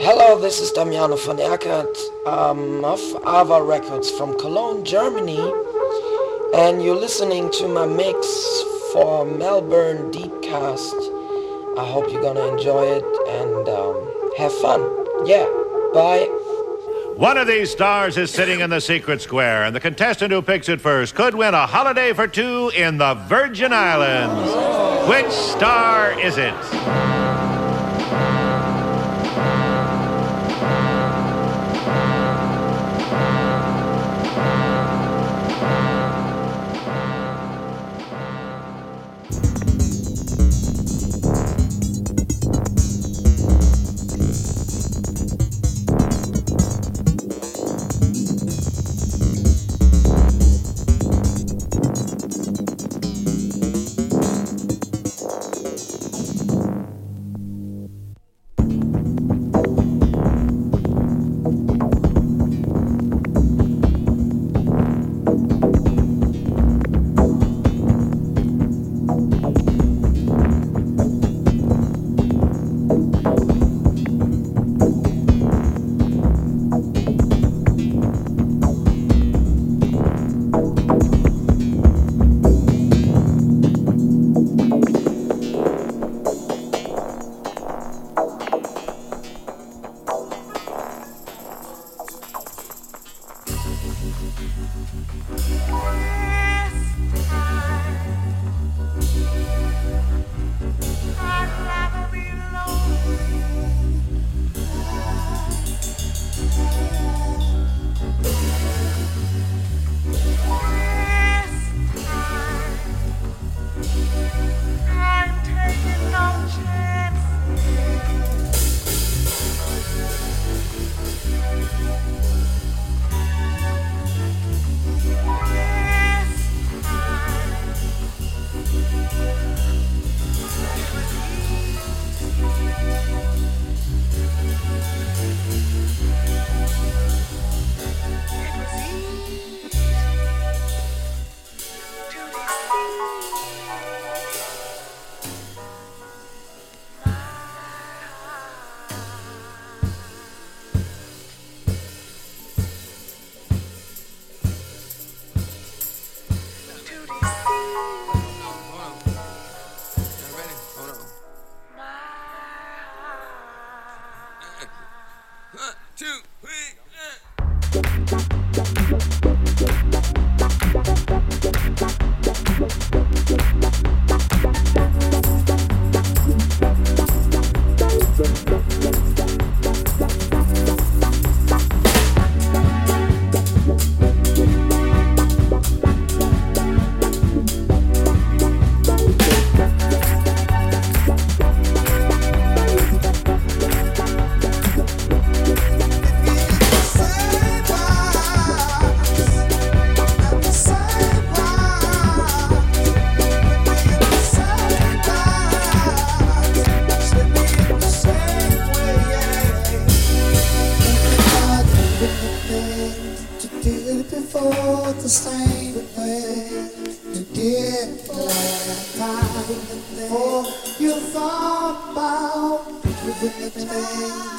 Hello, this is Damiano von Erckert um, of Ava Records from Cologne, Germany. And you're listening to my mix for Melbourne Deepcast. I hope you're gonna enjoy it and um, have fun. Yeah, bye. One of these stars is sitting in the secret square, and the contestant who picks it first could win a holiday for two in the Virgin Islands. Which star is it? before the same way to get that time before you thought about everything.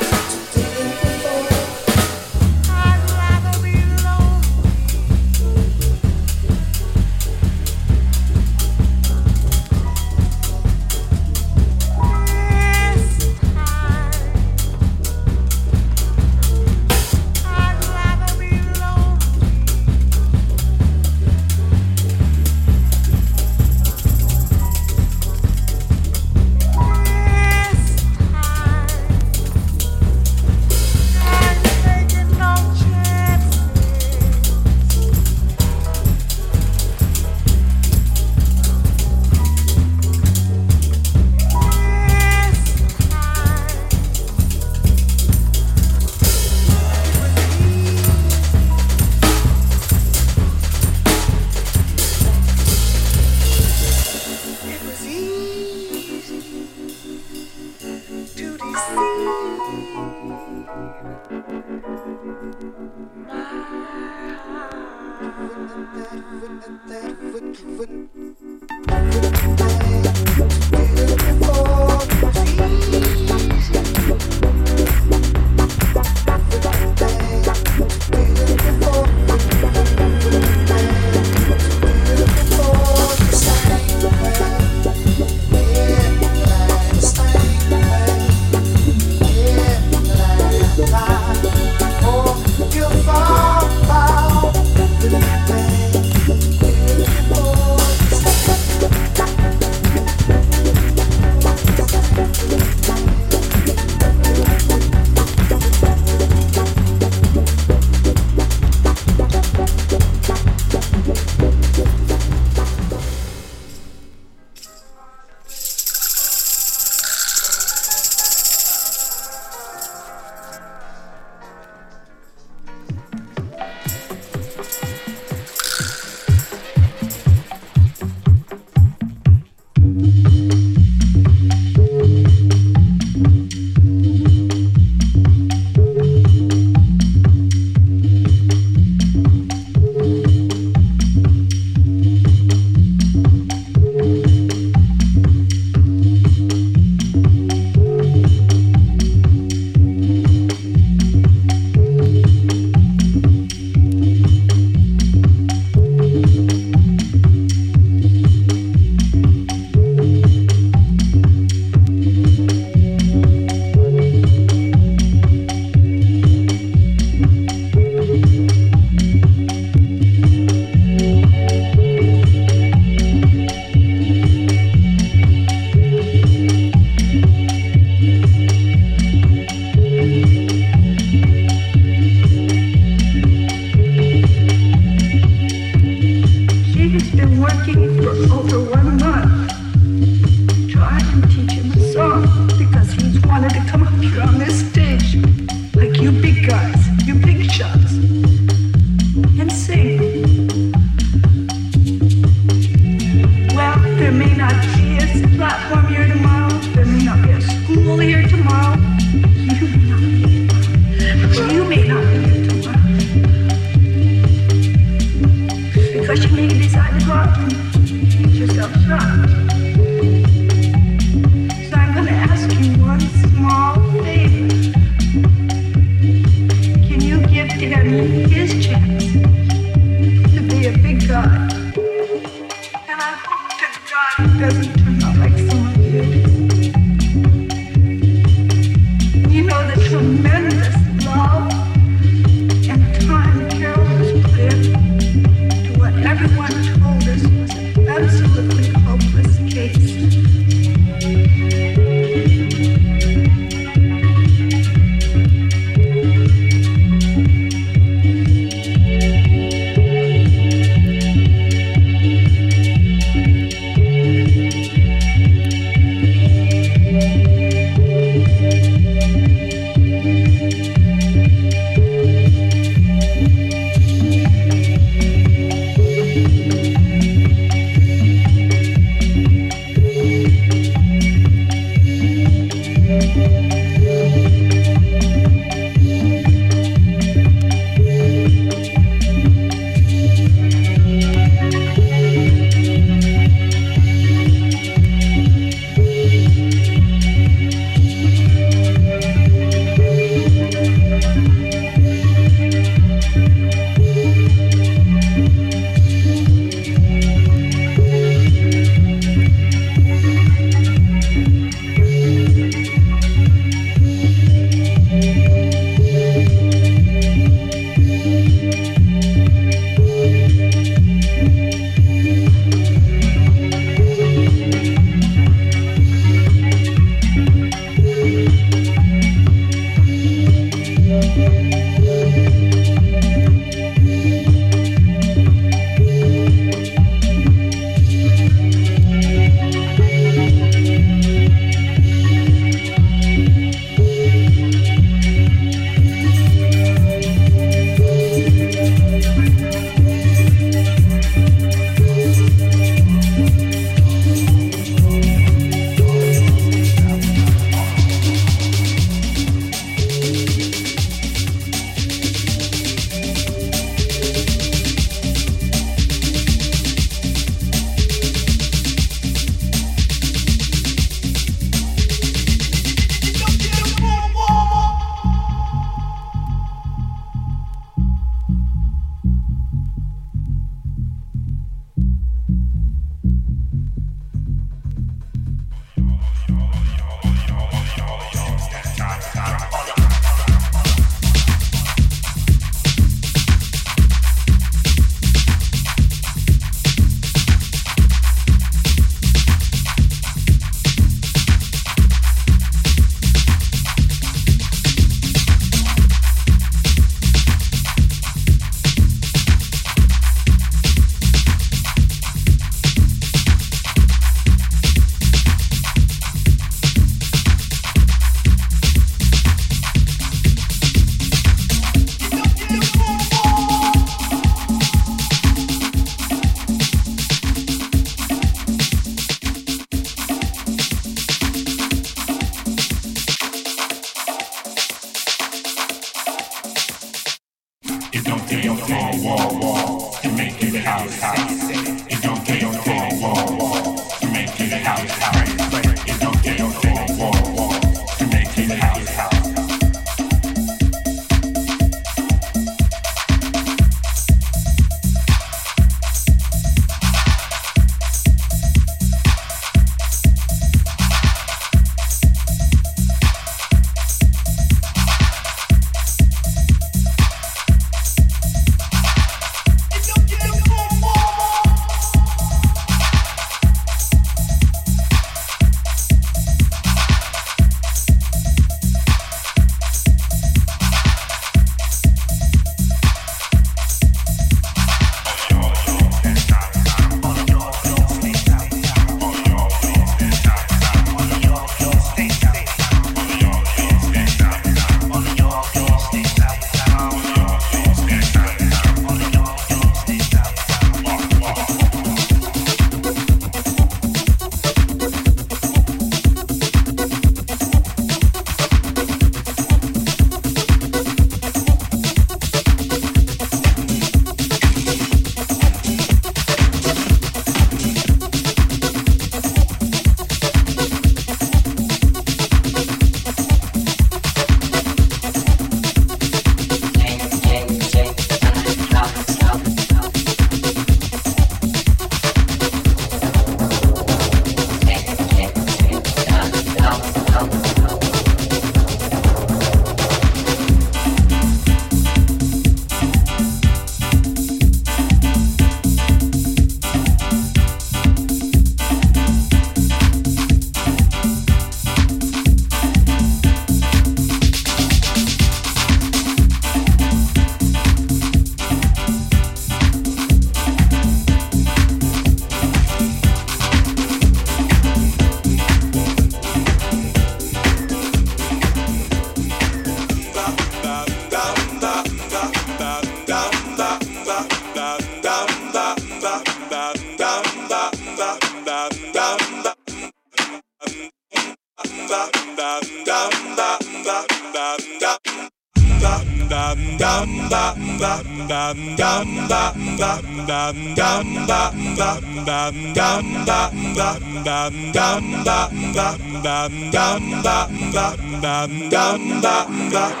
Dum dum dum dum.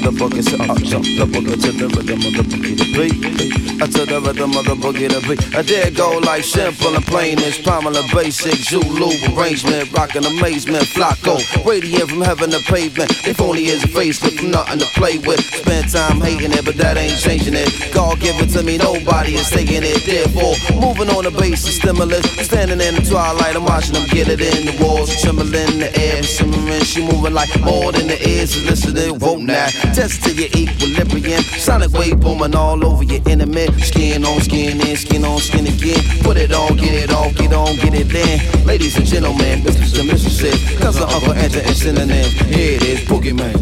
To the boogie, so up uh, jump the boogie to the rhythm of the boogie to beat. To the rhythm of the boogie to beat. I did go like simple and plain as Pamela basic Zulu arrangement, rockin' amazement, Flocko, radiant from heaven to pavement. If only his face with nothing to play with. Spend time hating it, but that ain't changing it. God give it to me, nobody is taking it. Therefore, moving on the base of stimulus. Standing in the twilight, I'm watching them get it in the walls, trembling in the air, simmering. She moving like more than the ears. Listening, whoa now. Test to your equilibrium. Sonic wave booming all over your enemy. Skin on skin in, skin on skin again. Put it on, get it off, get on, get it in. Ladies and gentlemen, Mr. and mistresses, cousin, uncle, enter and synonym. Here it is, Boogeyman.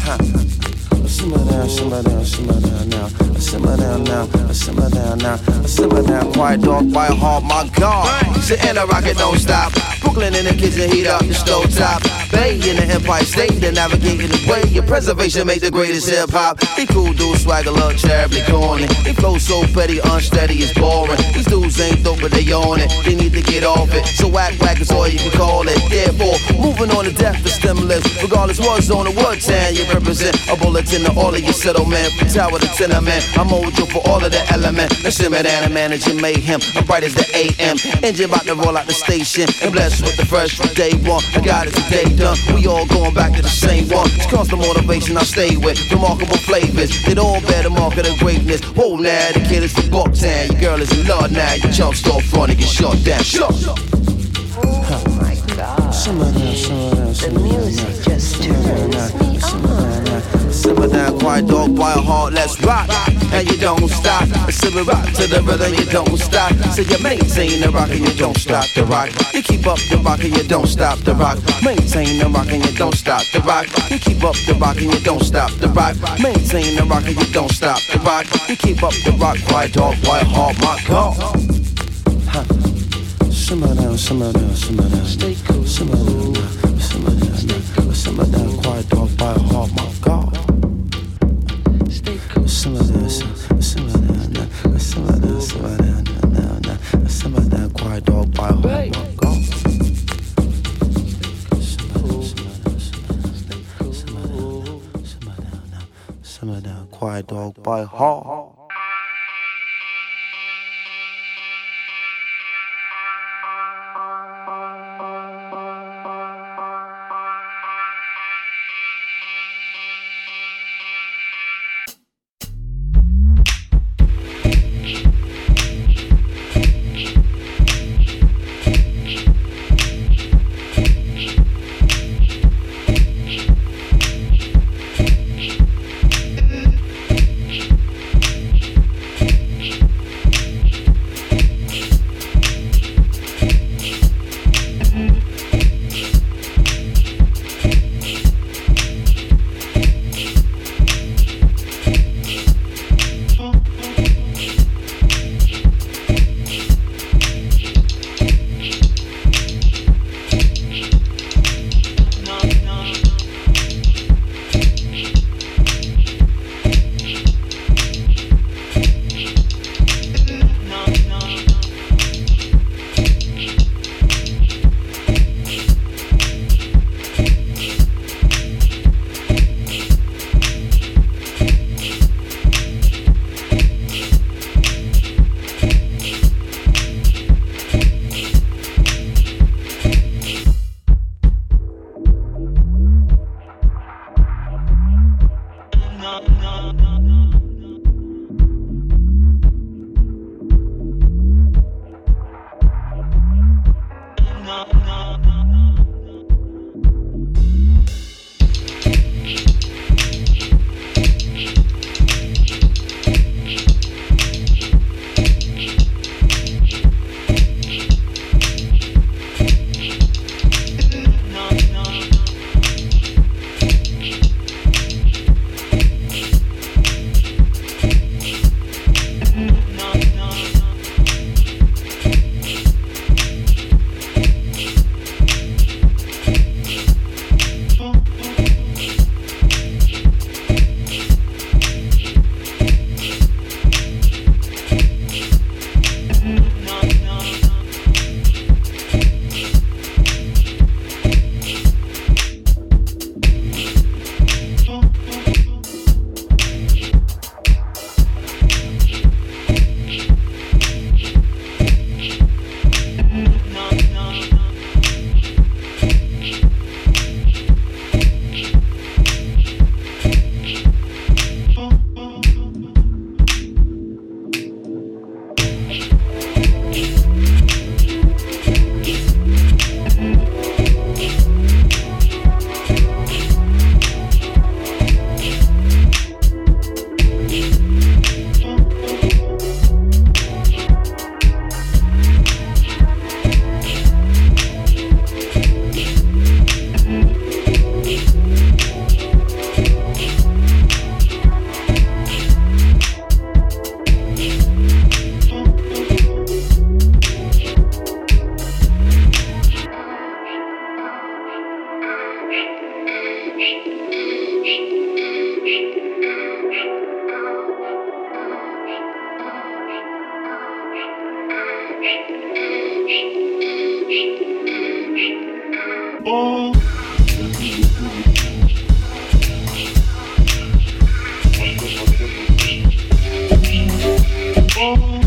Huh simmer down, simmer down, simmer down now. Simmer down now, simmer down now. Simmer down, quiet dog, by heart, my God. Sitting in a rocket, don't stop. Brooklyn in the kitchen, heat up the stove top. Bay in the Empire State, they navigating the way. Your preservation make the greatest hip hop. He cool dudes, swagger, love, terribly corny. He flow so petty, unsteady, it's boring. These dudes ain't dope, but they on it. They need to get off it. So whack whack is all you can call it. Therefore, moving on to death for stimulus. Regardless what zone or what town you represent, a bulletin to all of your settlement. Tower to tenement, I'm mojo for all of the element. The simmer down and managing mayhem. I'm bright as the AM. Engine about to roll out the station. And blessed with the fresh from day one. I got it today done. We all going back to the same one. It's constant motivation I stay with. Remarkable flavors. It all bear the mark of the greatness. Whoa now, the kid is from Bucktown. Your girl is in love now. Your chump store front and get shut down. Shut. Oh my god. The music just turns me on. Simmer down, quiet dog, quiet heart, let's rock. And you don't stop. Simmer rock to the rhythm, you don't stop. So you maintain the rock and you don't stop the rock. You keep up the rock and you don't stop the rock. Maintain the rock and you don't stop the rock. You keep up the rock and you don't stop the rock. Maintain the rock and you don't stop the rock. You keep up the rock, quiet dog, quiet heart, my God. Huh. Simmer down, simmer down, simmer down. Stay cool. Simmer down, dog, by heart. Oh.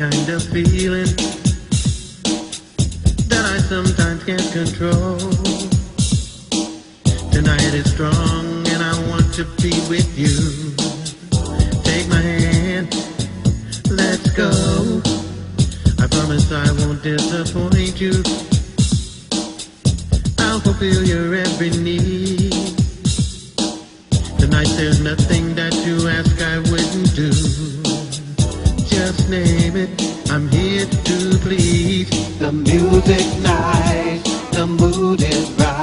kind of feeling that I sometimes can't control. Tonight is strong and I want to be with you. Take my hand, let's go. I promise I won't disappoint you. I'll fulfill your every need. Tonight there's nothing that you ask name it. I'm here to please. The music nice, the mood is right.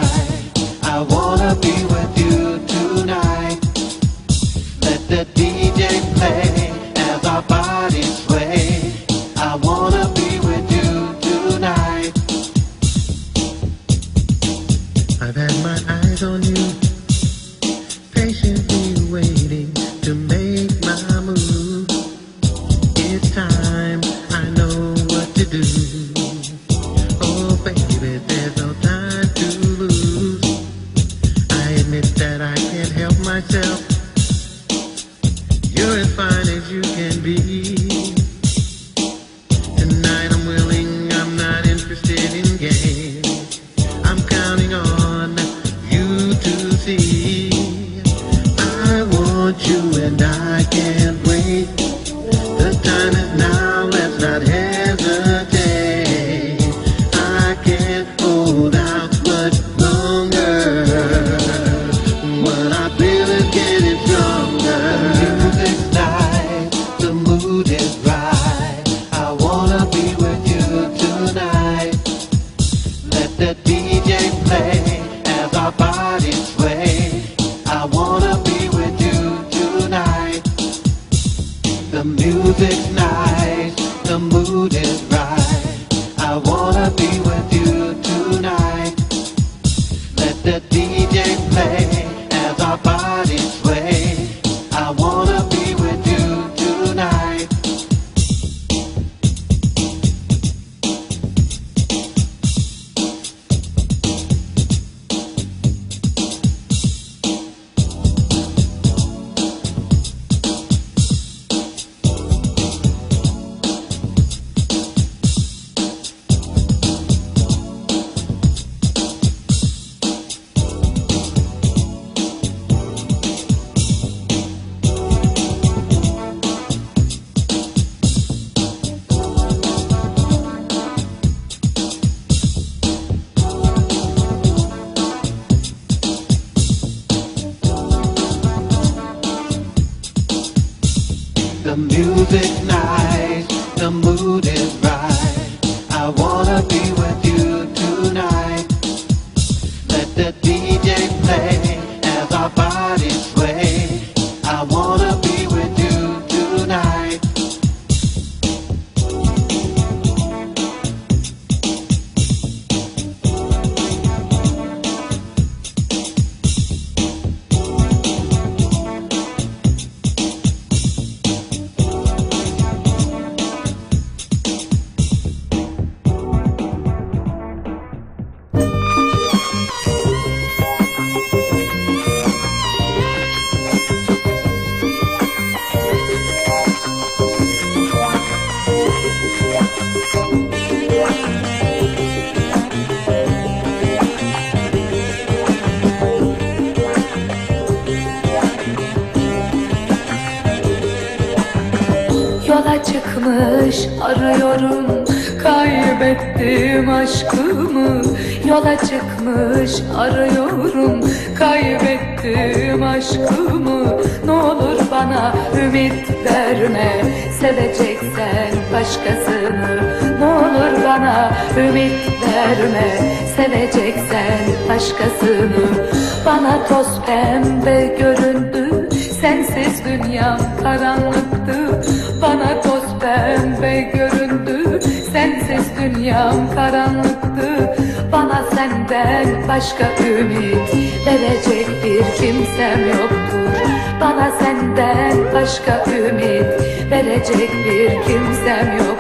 çıkmış arıyorum. Kaybettim aşkımı. Ne olur bana ümit verme. Seveceksen başkasını. Ne olur bana ümit verme. Seveceksen başkasını. Bana toz pembe göründü. Sensiz dünyam karanlıktı. Bana toz pembe göründü. Sensiz dünyam karanlıktı. Bana senden başka ümit verecek bir kimsem yoktur Bana senden başka ümit verecek bir kimsem yok.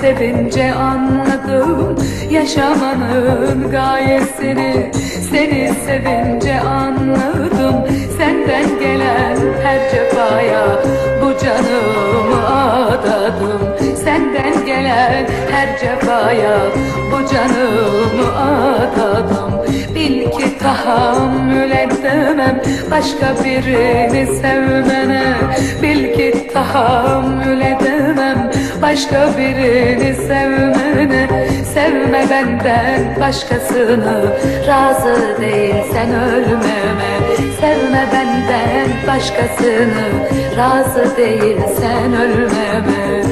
Sevince anladım Yaşamanın gayesini. Seni sevince anladım Senden gelen her cefaya bu canımı adadım. Senden gelen her cefaya bu canımı adadım. Bil ki tahammül edemem başka birini sevmene. Bil ki tahammül edemem başka birini sevmene Sevme benden başkasını. Razı değilsen ölmeme Sevme benden başkasını. Razı değilsen ölmeme